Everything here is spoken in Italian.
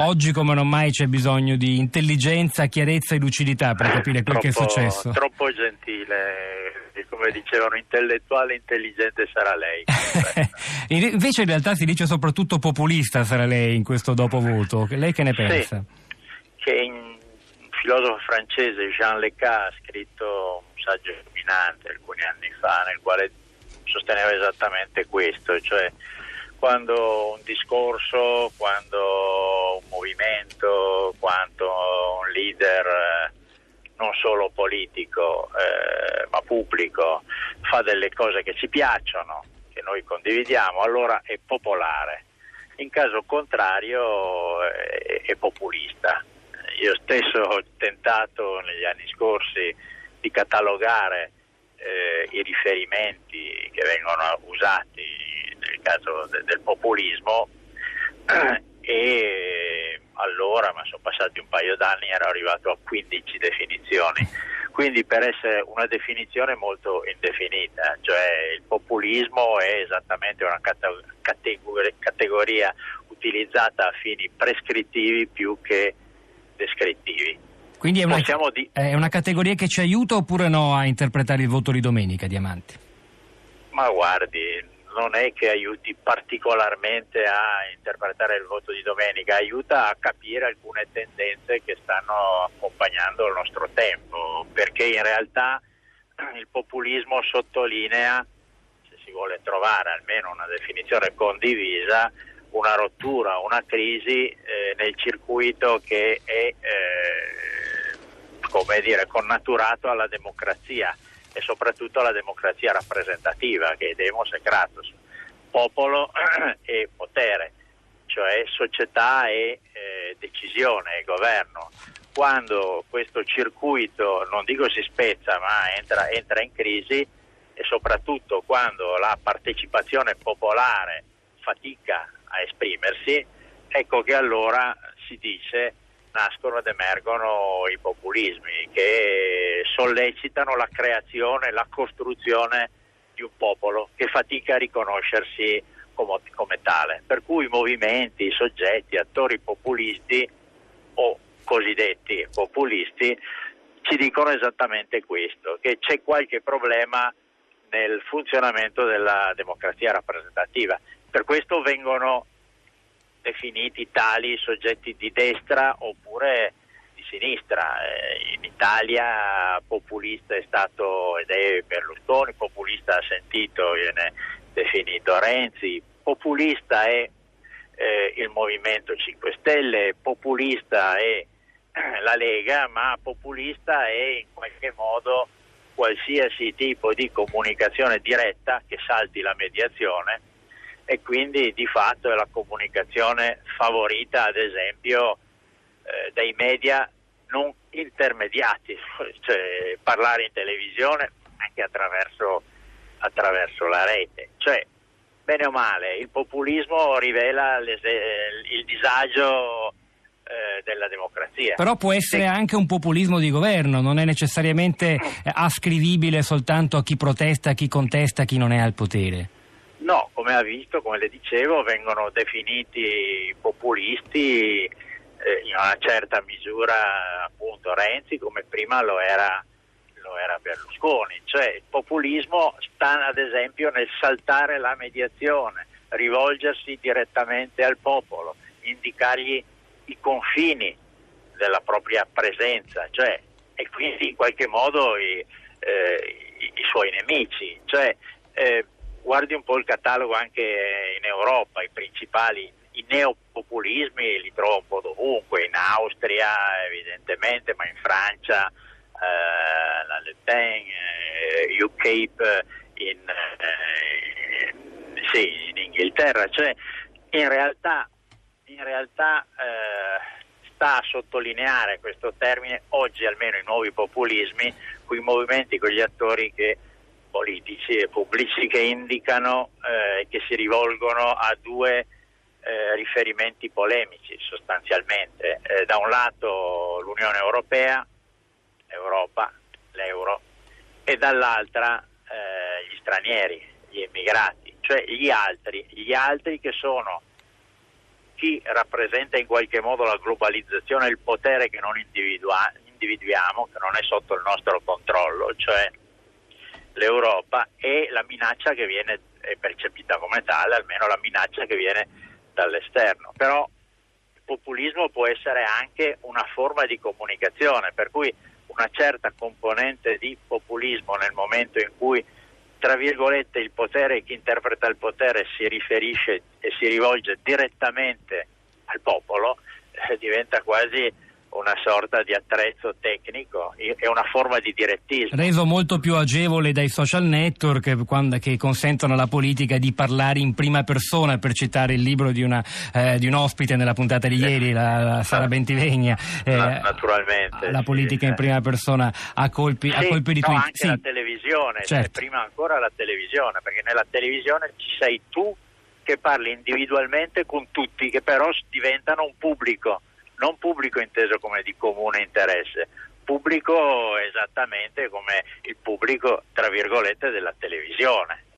Oggi come non mai c'è bisogno di intelligenza, chiarezza e lucidità per capire quel troppo, che è successo. Troppo gentile, come dicevano, intellettuale intelligente sarà lei. Invece in realtà si dice soprattutto populista sarà lei in questo dopovoto. Lei che ne pensa? Sì, che un filosofo francese, Jean Leca, ha scritto un saggio illuminante alcuni anni fa nel quale sosteneva esattamente questo, cioè quando un discorso, quando un movimento, quando un leader eh, non solo politico eh, ma pubblico fa delle cose che ci piacciono, che noi condividiamo, allora è popolare. In caso contrario è, è populista. Io stesso ho tentato negli anni scorsi di catalogare eh, i riferimenti che vengono usati nel caso de- del populismo e allora, ma sono passati un paio d'anni, ero arrivato a 15 definizioni. Quindi per essere una definizione molto indefinita, cioè il populismo è esattamente una categoria, categoria utilizzata a fini prescrittivi più che descrittivi. Quindi è una, di... è una categoria che ci aiuta oppure no a interpretare il voto di domenica, Diamanti? Ma guardi, non è che aiuti particolarmente a interpretare il voto di domenica, aiuta a capire alcune tendenze che stanno accompagnando il nostro tempo, perché in realtà il populismo sottolinea, se si vuole trovare almeno una definizione condivisa, una rottura, una crisi eh, nel circuito che è eh, come dire, connaturato alla democrazia e soprattutto alla democrazia rappresentativa che è demos e kratos, popolo e potere, cioè società e eh, decisione e governo. Quando questo circuito, non dico si spezza, ma entra, entra in crisi e soprattutto quando la partecipazione popolare fatica a esprimersi, ecco che allora si dice nascono ed emergono i populismi che sollecitano la creazione, la costruzione di un popolo che fatica a riconoscersi come, come tale. Per cui i movimenti, i soggetti, attori populisti o cosiddetti populisti ci dicono esattamente questo, che c'è qualche problema nel funzionamento della democrazia rappresentativa. Per questo vengono definiti tali soggetti di destra oppure sinistra. Eh, in Italia populista è stato ed è Berlusconi, populista ha sentito, viene definito Renzi, populista è eh, il Movimento 5 Stelle, populista è eh, la Lega, ma populista è in qualche modo qualsiasi tipo di comunicazione diretta che salti la mediazione e quindi di fatto è la comunicazione favorita ad esempio eh, dai media non intermediati, cioè parlare in televisione anche attraverso, attraverso la rete. Cioè, bene o male, il populismo rivela il disagio eh, della democrazia. Però può essere sì. anche un populismo di governo, non è necessariamente ascrivibile soltanto a chi protesta, a chi contesta, a chi non è al potere. No, come ha visto, come le dicevo, vengono definiti populisti in una certa misura appunto Renzi come prima lo era, lo era Berlusconi, cioè il populismo sta ad esempio nel saltare la mediazione, rivolgersi direttamente al popolo, indicargli i confini della propria presenza, cioè, e quindi in qualche modo i, eh, i suoi nemici. Cioè, eh, guardi un po' il catalogo anche in Europa, i principali, i neopopulismi li trovo un po' dovunque, in Austria evidentemente, ma in Francia, eh, la Le Pen, eh, UKIP, in, eh, sì, in Inghilterra, cioè in realtà, in realtà eh, sta a sottolineare questo termine oggi almeno i nuovi populismi, quei movimenti, quegli attori che politici e pubblici che indicano eh, che si rivolgono a due eh, riferimenti polemici sostanzialmente. Eh, da un lato l'Unione Europea, Europa, l'euro, e dall'altra eh, gli stranieri, gli immigrati, cioè gli altri, gli altri che sono chi rappresenta in qualche modo la globalizzazione il potere che non individua- individuiamo, che non è sotto il nostro controllo, cioè l'Europa, e la minaccia che viene percepita come tale, almeno la minaccia che viene dall'esterno. Però il populismo può essere anche una forma di comunicazione, per cui una certa componente di populismo nel momento in cui tra virgolette il potere chi interpreta il potere si riferisce e si rivolge direttamente al popolo eh, diventa quasi una sorta di attrezzo tecnico e una forma di direttismo. Reso molto più agevole dai social network quando, che consentono alla politica di parlare in prima persona, per citare il libro di, una, eh, di un ospite nella puntata di ieri, la, la Sara Bentivegna. Eh, Naturalmente. La politica sì, in prima persona a colpi, sì, a colpi di no, tweet. anche sì. la televisione, cioè, certo. prima ancora la televisione, perché nella televisione ci sei tu che parli individualmente con tutti, che però diventano un pubblico non pubblico inteso come di comune interesse, pubblico esattamente come il pubblico, tra virgolette, della televisione.